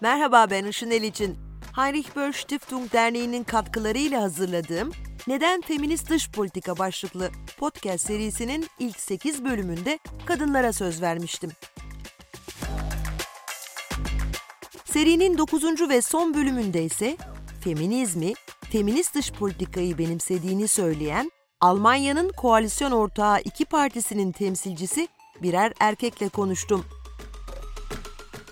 Merhaba ben Işın için Heinrich Böll Stiftung Derneği'nin katkılarıyla hazırladığım Neden Feminist Dış Politika başlıklı podcast serisinin ilk 8 bölümünde kadınlara söz vermiştim. Serinin 9. ve son bölümünde ise feminizmi, feminist dış politikayı benimsediğini söyleyen Almanya'nın koalisyon ortağı iki partisinin temsilcisi birer erkekle konuştum.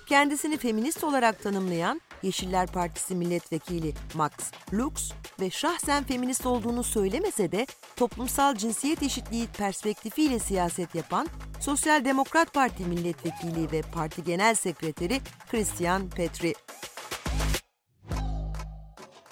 Kendisini feminist olarak tanımlayan Yeşiller Partisi milletvekili Max Lux ve şahsen feminist olduğunu söylemese de toplumsal cinsiyet eşitliği perspektifiyle siyaset yapan Sosyal Demokrat Parti milletvekili ve parti genel sekreteri Christian Petri.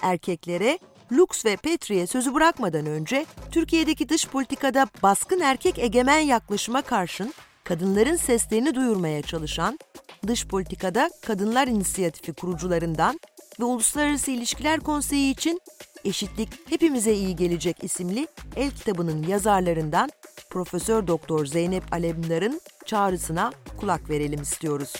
Erkeklere Lux ve Petri'ye sözü bırakmadan önce Türkiye'deki dış politikada baskın erkek egemen yaklaşıma karşın kadınların seslerini duyurmaya çalışan Dış Politikada Kadınlar İnisiyatifi kurucularından ve Uluslararası İlişkiler Konseyi için Eşitlik Hepimize İyi Gelecek isimli el kitabının yazarlarından Profesör Doktor Zeynep Alemdar'ın çağrısına kulak verelim istiyoruz.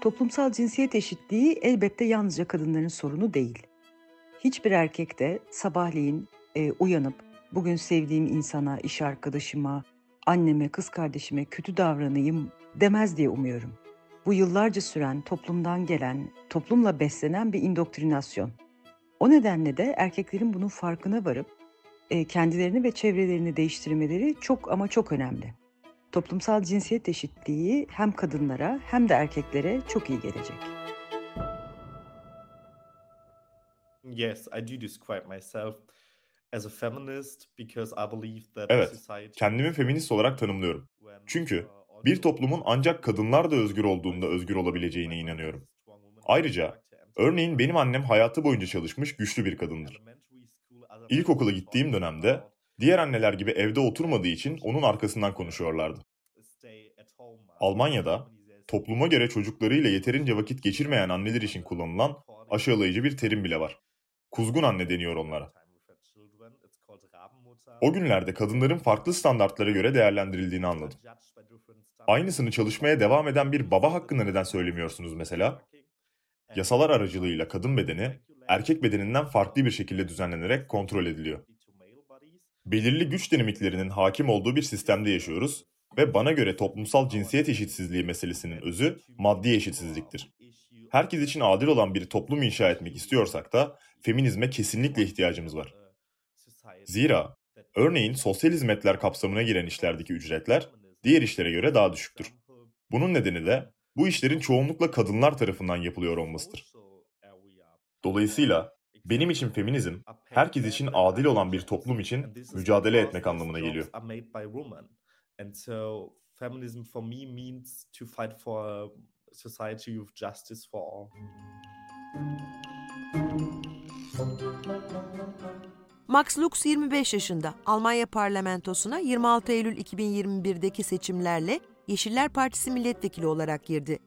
Toplumsal cinsiyet eşitliği elbette yalnızca kadınların sorunu değil. Hiçbir erkek de sabahleyin e, uyanıp bugün sevdiğim insana, iş arkadaşıma, anneme, kız kardeşime kötü davranayım demez diye umuyorum. Bu yıllarca süren toplumdan gelen, toplumla beslenen bir indoktrinasyon. O nedenle de erkeklerin bunun farkına varıp e, kendilerini ve çevrelerini değiştirmeleri çok ama çok önemli. Toplumsal cinsiyet eşitliği hem kadınlara hem de erkeklere çok iyi gelecek. Yes, I do describe myself as a feminist because I believe that Evet, kendimi feminist olarak tanımlıyorum. Çünkü uh, bir toplumun ancak kadınlar da özgür olduğunda özgür olabileceğine inanıyorum. Ayrıca, örneğin benim annem hayatı boyunca çalışmış güçlü bir kadındır. İlkokula gittiğim dönemde diğer anneler gibi evde oturmadığı için onun arkasından konuşuyorlardı. Almanya'da topluma göre çocuklarıyla yeterince vakit geçirmeyen anneler için kullanılan aşağılayıcı bir terim bile var. Kuzgun anne deniyor onlara. O günlerde kadınların farklı standartlara göre değerlendirildiğini anladım. Aynısını çalışmaya devam eden bir baba hakkında neden söylemiyorsunuz mesela? Yasalar aracılığıyla kadın bedeni erkek bedeninden farklı bir şekilde düzenlenerek kontrol ediliyor. Belirli güç dinamiklerinin hakim olduğu bir sistemde yaşıyoruz ve bana göre toplumsal cinsiyet eşitsizliği meselesinin özü maddi eşitsizliktir. Herkes için adil olan bir toplum inşa etmek istiyorsak da feminizme kesinlikle ihtiyacımız var. Zira örneğin sosyal hizmetler kapsamına giren işlerdeki ücretler diğer işlere göre daha düşüktür. Bunun nedeni de bu işlerin çoğunlukla kadınlar tarafından yapılıyor olmasıdır. Dolayısıyla benim için feminizm, herkes için adil olan bir toplum için mücadele etmek anlamına geliyor. Max Lux 25 yaşında. Almanya parlamentosuna 26 Eylül 2021'deki seçimlerle Yeşiller Partisi milletvekili olarak girdi.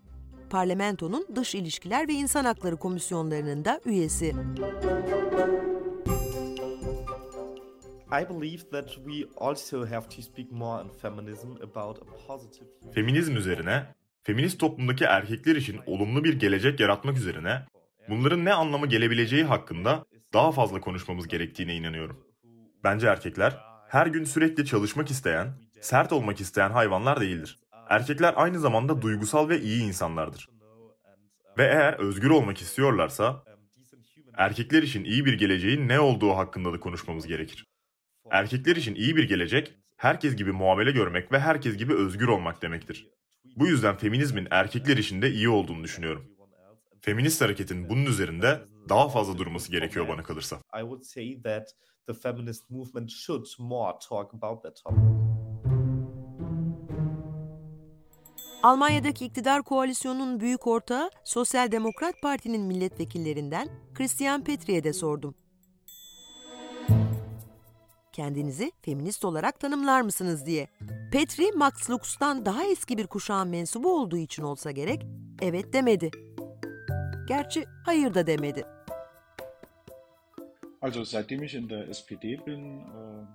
Parlamentonun Dış İlişkiler ve İnsan Hakları Komisyonlarının da üyesi. Feminizm üzerine, feminist toplumdaki erkekler için olumlu bir gelecek yaratmak üzerine, bunların ne anlamı gelebileceği hakkında daha fazla konuşmamız gerektiğine inanıyorum. Bence erkekler her gün sürekli çalışmak isteyen, sert olmak isteyen hayvanlar değildir. Erkekler aynı zamanda duygusal ve iyi insanlardır. Ve eğer özgür olmak istiyorlarsa, erkekler için iyi bir geleceğin ne olduğu hakkında da konuşmamız gerekir. Erkekler için iyi bir gelecek, herkes gibi muamele görmek ve herkes gibi özgür olmak demektir. Bu yüzden feminizmin erkekler için de iyi olduğunu düşünüyorum. Feminist hareketin bunun üzerinde daha fazla durması gerekiyor bana kalırsa. I would say that the feminist movement should more talk about that topic. Almanya'daki iktidar koalisyonunun büyük ortağı Sosyal Demokrat Parti'nin milletvekillerinden Christian Petri'ye de sordum. Kendinizi feminist olarak tanımlar mısınız diye. Petri, Max Lux'tan daha eski bir kuşağın mensubu olduğu için olsa gerek, evet demedi. Gerçi hayır da demedi. Also seitdem ich in der SPD bin, äh,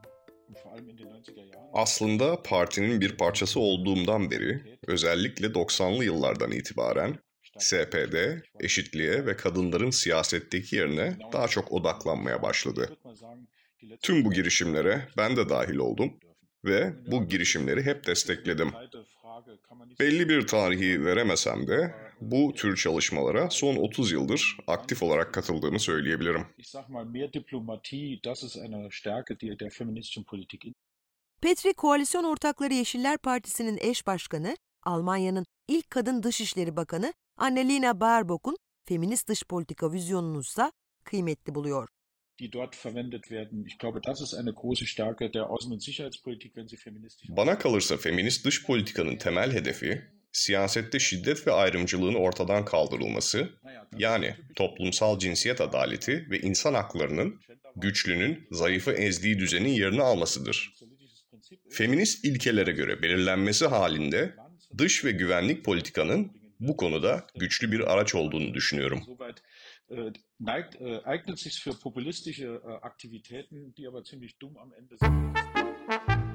Aslında partinin bir parçası olduğumdan beri, özellikle 90'lı yıllardan itibaren SPD, eşitliğe ve kadınların siyasetteki yerine daha çok odaklanmaya başladı. Tüm bu girişimlere ben de dahil oldum ve bu girişimleri hep destekledim. Belli bir tarihi veremesem de bu tür çalışmalara son 30 yıldır aktif olarak katıldığımı söyleyebilirim. Petri Koalisyon Ortakları Yeşiller Partisi'nin eş başkanı, Almanya'nın ilk kadın dışişleri bakanı Annalena Baerbock'un feminist dış politika vizyonunu ise kıymetli buluyor. Bana kalırsa feminist dış politikanın temel hedefi, siyasette şiddet ve ayrımcılığın ortadan kaldırılması, yani toplumsal cinsiyet adaleti ve insan haklarının güçlünün zayıfı ezdiği düzenin yerini almasıdır. Feminist ilkelere göre belirlenmesi halinde dış ve güvenlik politikanın bu konuda güçlü bir araç olduğunu düşünüyorum. eignet sich für populistische Aktivitäten, die aber ziemlich dumm am Ende sind.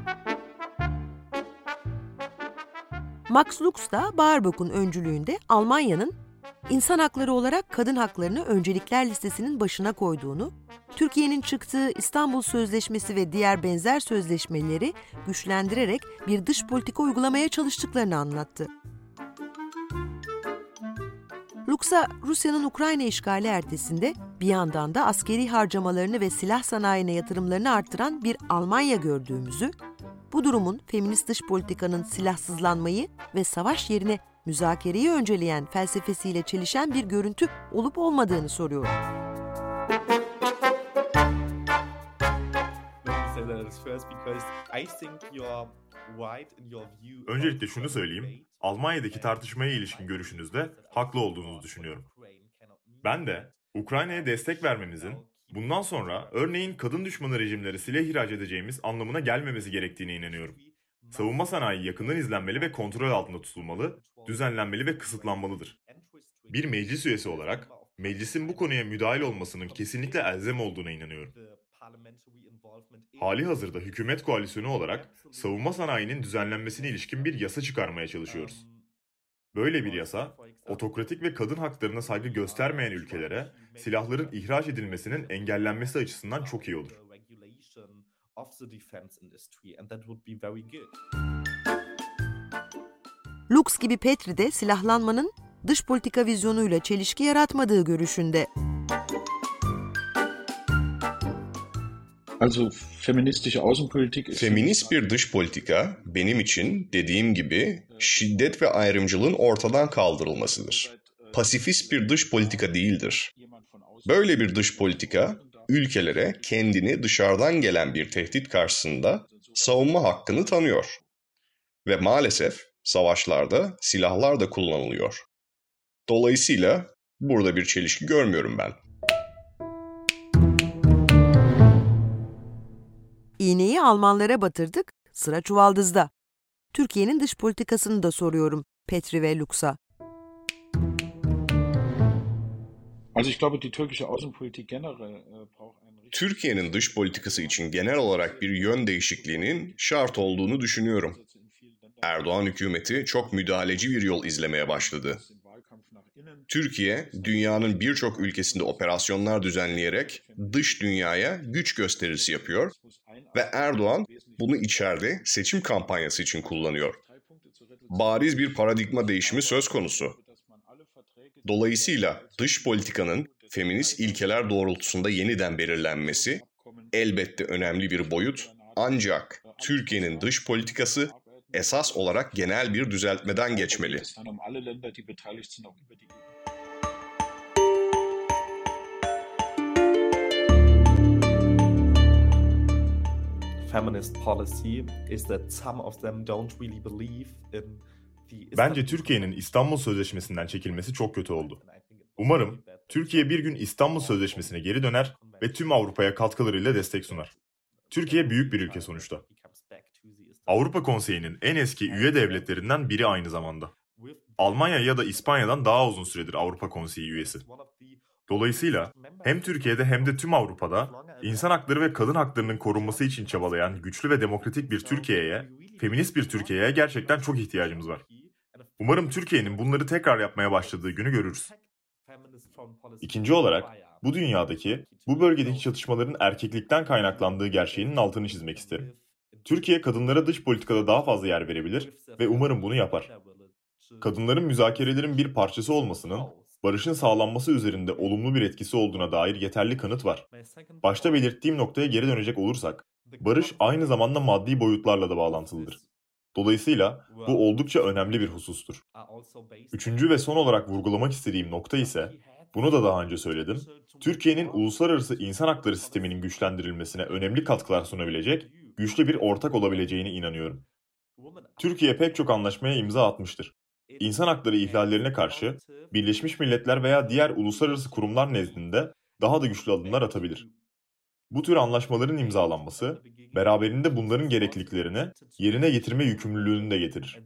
Max Lux da Baerbock'un öncülüğünde Almanya'nın insan hakları olarak kadın haklarını öncelikler listesinin başına koyduğunu, Türkiye'nin çıktığı İstanbul Sözleşmesi ve diğer benzer sözleşmeleri güçlendirerek bir dış politika uygulamaya çalıştıklarını anlattı. Lux'a Rusya'nın Ukrayna işgali ertesinde bir yandan da askeri harcamalarını ve silah sanayine yatırımlarını arttıran bir Almanya gördüğümüzü, bu durumun feminist dış politikanın silahsızlanmayı ve savaş yerine müzakereyi önceleyen felsefesiyle çelişen bir görüntü olup olmadığını soruyorum. Öncelikle şunu söyleyeyim. Almanya'daki tartışmaya ilişkin görüşünüzde haklı olduğunuzu düşünüyorum. Ben de Ukrayna'ya destek vermemizin bundan sonra örneğin kadın düşmanı rejimleri silah ihraç edeceğimiz anlamına gelmemesi gerektiğine inanıyorum. Savunma sanayi yakından izlenmeli ve kontrol altında tutulmalı, düzenlenmeli ve kısıtlanmalıdır. Bir meclis üyesi olarak meclisin bu konuya müdahil olmasının kesinlikle elzem olduğuna inanıyorum. Hali hazırda hükümet koalisyonu olarak savunma sanayinin düzenlenmesine ilişkin bir yasa çıkarmaya çalışıyoruz. Böyle bir yasa, otokratik ve kadın haklarına saygı göstermeyen ülkelere silahların ihraç edilmesinin engellenmesi açısından çok iyi olur. Lux gibi Petri de silahlanmanın dış politika vizyonuyla çelişki yaratmadığı görüşünde. Also feministische Außenpolitik Feminist bir dış politika benim için dediğim gibi şiddet ve ayrımcılığın ortadan kaldırılmasıdır. Pasifist bir dış politika değildir. Böyle bir dış politika ülkelere kendini dışarıdan gelen bir tehdit karşısında savunma hakkını tanıyor. Ve maalesef savaşlarda silahlar da kullanılıyor. Dolayısıyla burada bir çelişki görmüyorum ben. İğneyi Almanlara batırdık, sıra çuvaldızda. Türkiye'nin dış politikasını da soruyorum Petri ve Lux'a. Türkiye'nin dış politikası için genel olarak bir yön değişikliğinin şart olduğunu düşünüyorum. Erdoğan hükümeti çok müdahaleci bir yol izlemeye başladı. Türkiye, dünyanın birçok ülkesinde operasyonlar düzenleyerek dış dünyaya güç gösterisi yapıyor ve Erdoğan bunu içeride seçim kampanyası için kullanıyor. Bariz bir paradigma değişimi söz konusu. Dolayısıyla dış politikanın feminist ilkeler doğrultusunda yeniden belirlenmesi elbette önemli bir boyut ancak Türkiye'nin dış politikası esas olarak genel bir düzeltmeden geçmeli. feminist policy is that some of them don't really believe in Bence Türkiye'nin İstanbul Sözleşmesi'nden çekilmesi çok kötü oldu. Umarım Türkiye bir gün İstanbul Sözleşmesi'ne geri döner ve tüm Avrupa'ya katkılarıyla destek sunar. Türkiye büyük bir ülke sonuçta. Avrupa Konseyi'nin en eski üye devletlerinden biri aynı zamanda. Almanya ya da İspanya'dan daha uzun süredir Avrupa Konseyi üyesi. Dolayısıyla hem Türkiye'de hem de tüm Avrupa'da insan hakları ve kadın haklarının korunması için çabalayan güçlü ve demokratik bir Türkiye'ye, feminist bir Türkiye'ye gerçekten çok ihtiyacımız var. Umarım Türkiye'nin bunları tekrar yapmaya başladığı günü görürüz. İkinci olarak bu dünyadaki, bu bölgedeki çatışmaların erkeklikten kaynaklandığı gerçeğinin altını çizmek isterim. Türkiye kadınlara dış politikada daha fazla yer verebilir ve umarım bunu yapar. Kadınların müzakerelerin bir parçası olmasının barışın sağlanması üzerinde olumlu bir etkisi olduğuna dair yeterli kanıt var. Başta belirttiğim noktaya geri dönecek olursak, barış aynı zamanda maddi boyutlarla da bağlantılıdır. Dolayısıyla bu oldukça önemli bir husustur. Üçüncü ve son olarak vurgulamak istediğim nokta ise, bunu da daha önce söyledim, Türkiye'nin uluslararası insan hakları sisteminin güçlendirilmesine önemli katkılar sunabilecek, güçlü bir ortak olabileceğine inanıyorum. Türkiye pek çok anlaşmaya imza atmıştır. İnsan hakları ihlallerine karşı Birleşmiş Milletler veya diğer uluslararası kurumlar nezdinde daha da güçlü adımlar atabilir. Bu tür anlaşmaların imzalanması, beraberinde bunların gerekliliklerini yerine getirme yükümlülüğünü de getirir.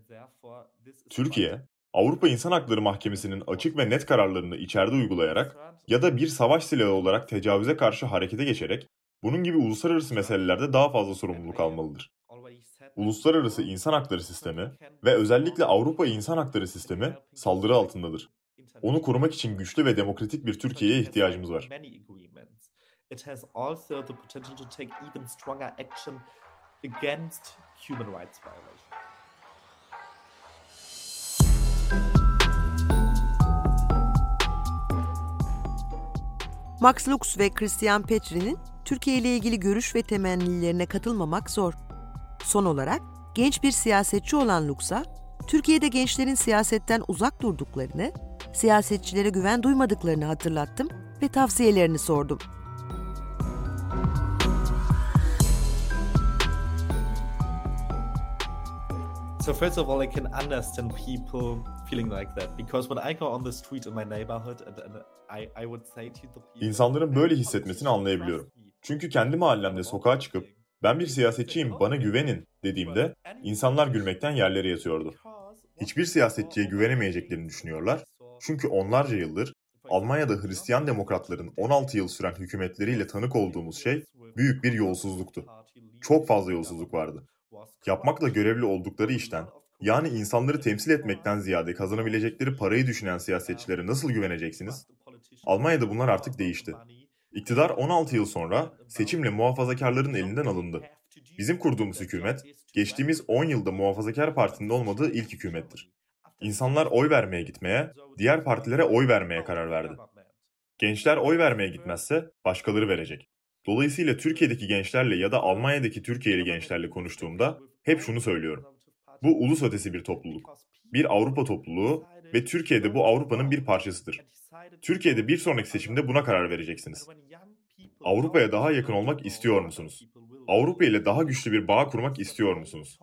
Türkiye, Avrupa İnsan Hakları Mahkemesi'nin açık ve net kararlarını içeride uygulayarak ya da bir savaş silahı olarak tecavüze karşı harekete geçerek bunun gibi uluslararası meselelerde daha fazla sorumluluk almalıdır. Uluslararası insan hakları sistemi ve özellikle Avrupa İnsan Hakları Sistemi saldırı altındadır. Onu korumak için güçlü ve demokratik bir Türkiye'ye ihtiyacımız var. It has also the potential to take even stronger action against human rights violations. Max Lux ve Christian Petri'nin Türkiye ile ilgili görüş ve temennilerine katılmamak zor. Son olarak genç bir siyasetçi olan Lux'a, Türkiye'de gençlerin siyasetten uzak durduklarını, siyasetçilere güven duymadıklarını hatırlattım ve tavsiyelerini sordum. So first of all, I can understand people feeling like that because when I go on the street in my neighborhood and, and I, I would say to the people... İnsanların böyle hissetmesini anlayabiliyorum. Çünkü kendi mahallemde sokağa çıkıp ben bir siyasetçiyim bana güvenin dediğimde insanlar gülmekten yerlere yatıyordu. Hiçbir siyasetçiye güvenemeyeceklerini düşünüyorlar. Çünkü onlarca yıldır Almanya'da Hristiyan demokratların 16 yıl süren hükümetleriyle tanık olduğumuz şey büyük bir yolsuzluktu. Çok fazla yolsuzluk vardı. Yapmakla görevli oldukları işten, yani insanları temsil etmekten ziyade kazanabilecekleri parayı düşünen siyasetçilere nasıl güveneceksiniz? Almanya'da bunlar artık değişti. İktidar 16 yıl sonra seçimle muhafazakarların elinden alındı. Bizim kurduğumuz hükümet, geçtiğimiz 10 yılda muhafazakar partinin olmadığı ilk hükümettir. İnsanlar oy vermeye gitmeye, diğer partilere oy vermeye karar verdi. Gençler oy vermeye gitmezse başkaları verecek. Dolayısıyla Türkiye'deki gençlerle ya da Almanya'daki Türkiye'li gençlerle konuştuğumda hep şunu söylüyorum. Bu ulus ötesi bir topluluk. Bir Avrupa topluluğu ve Türkiye'de bu Avrupa'nın bir parçasıdır. Türkiye'de bir sonraki seçimde buna karar vereceksiniz. Avrupa'ya daha yakın olmak istiyor musunuz? Avrupa ile daha güçlü bir bağ kurmak istiyor musunuz?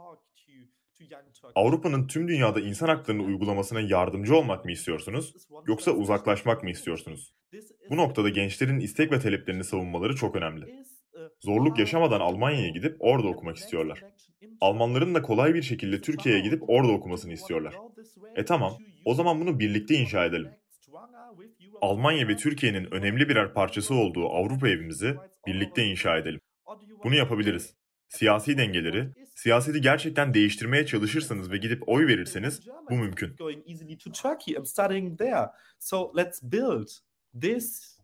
Avrupa'nın tüm dünyada insan haklarını uygulamasına yardımcı olmak mı istiyorsunuz, yoksa uzaklaşmak mı istiyorsunuz? Bu noktada gençlerin istek ve taleplerini savunmaları çok önemli. Zorluk yaşamadan Almanya'ya gidip orada okumak istiyorlar. Almanların da kolay bir şekilde Türkiye'ye gidip orada okumasını istiyorlar. E tamam, o zaman bunu birlikte inşa edelim. Almanya ve Türkiye'nin önemli birer parçası olduğu Avrupa evimizi birlikte inşa edelim. Bunu yapabiliriz. Siyasi dengeleri, siyaseti gerçekten değiştirmeye çalışırsanız ve gidip oy verirseniz bu mümkün. This.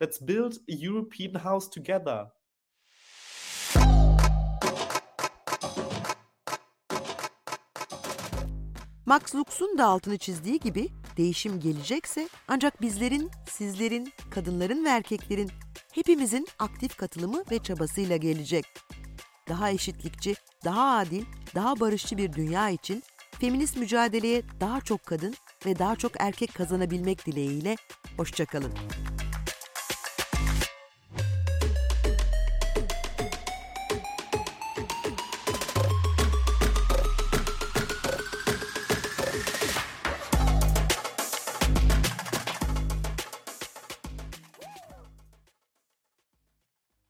Let's build a European house together. Max Lux'un da altını çizdiği gibi değişim gelecekse ancak bizlerin, sizlerin, kadınların ve erkeklerin hepimizin aktif katılımı ve çabasıyla gelecek. Daha eşitlikçi, daha adil, daha barışçı bir dünya için feminist mücadeleye daha çok kadın ve daha çok erkek kazanabilmek dileğiyle hoşçakalın.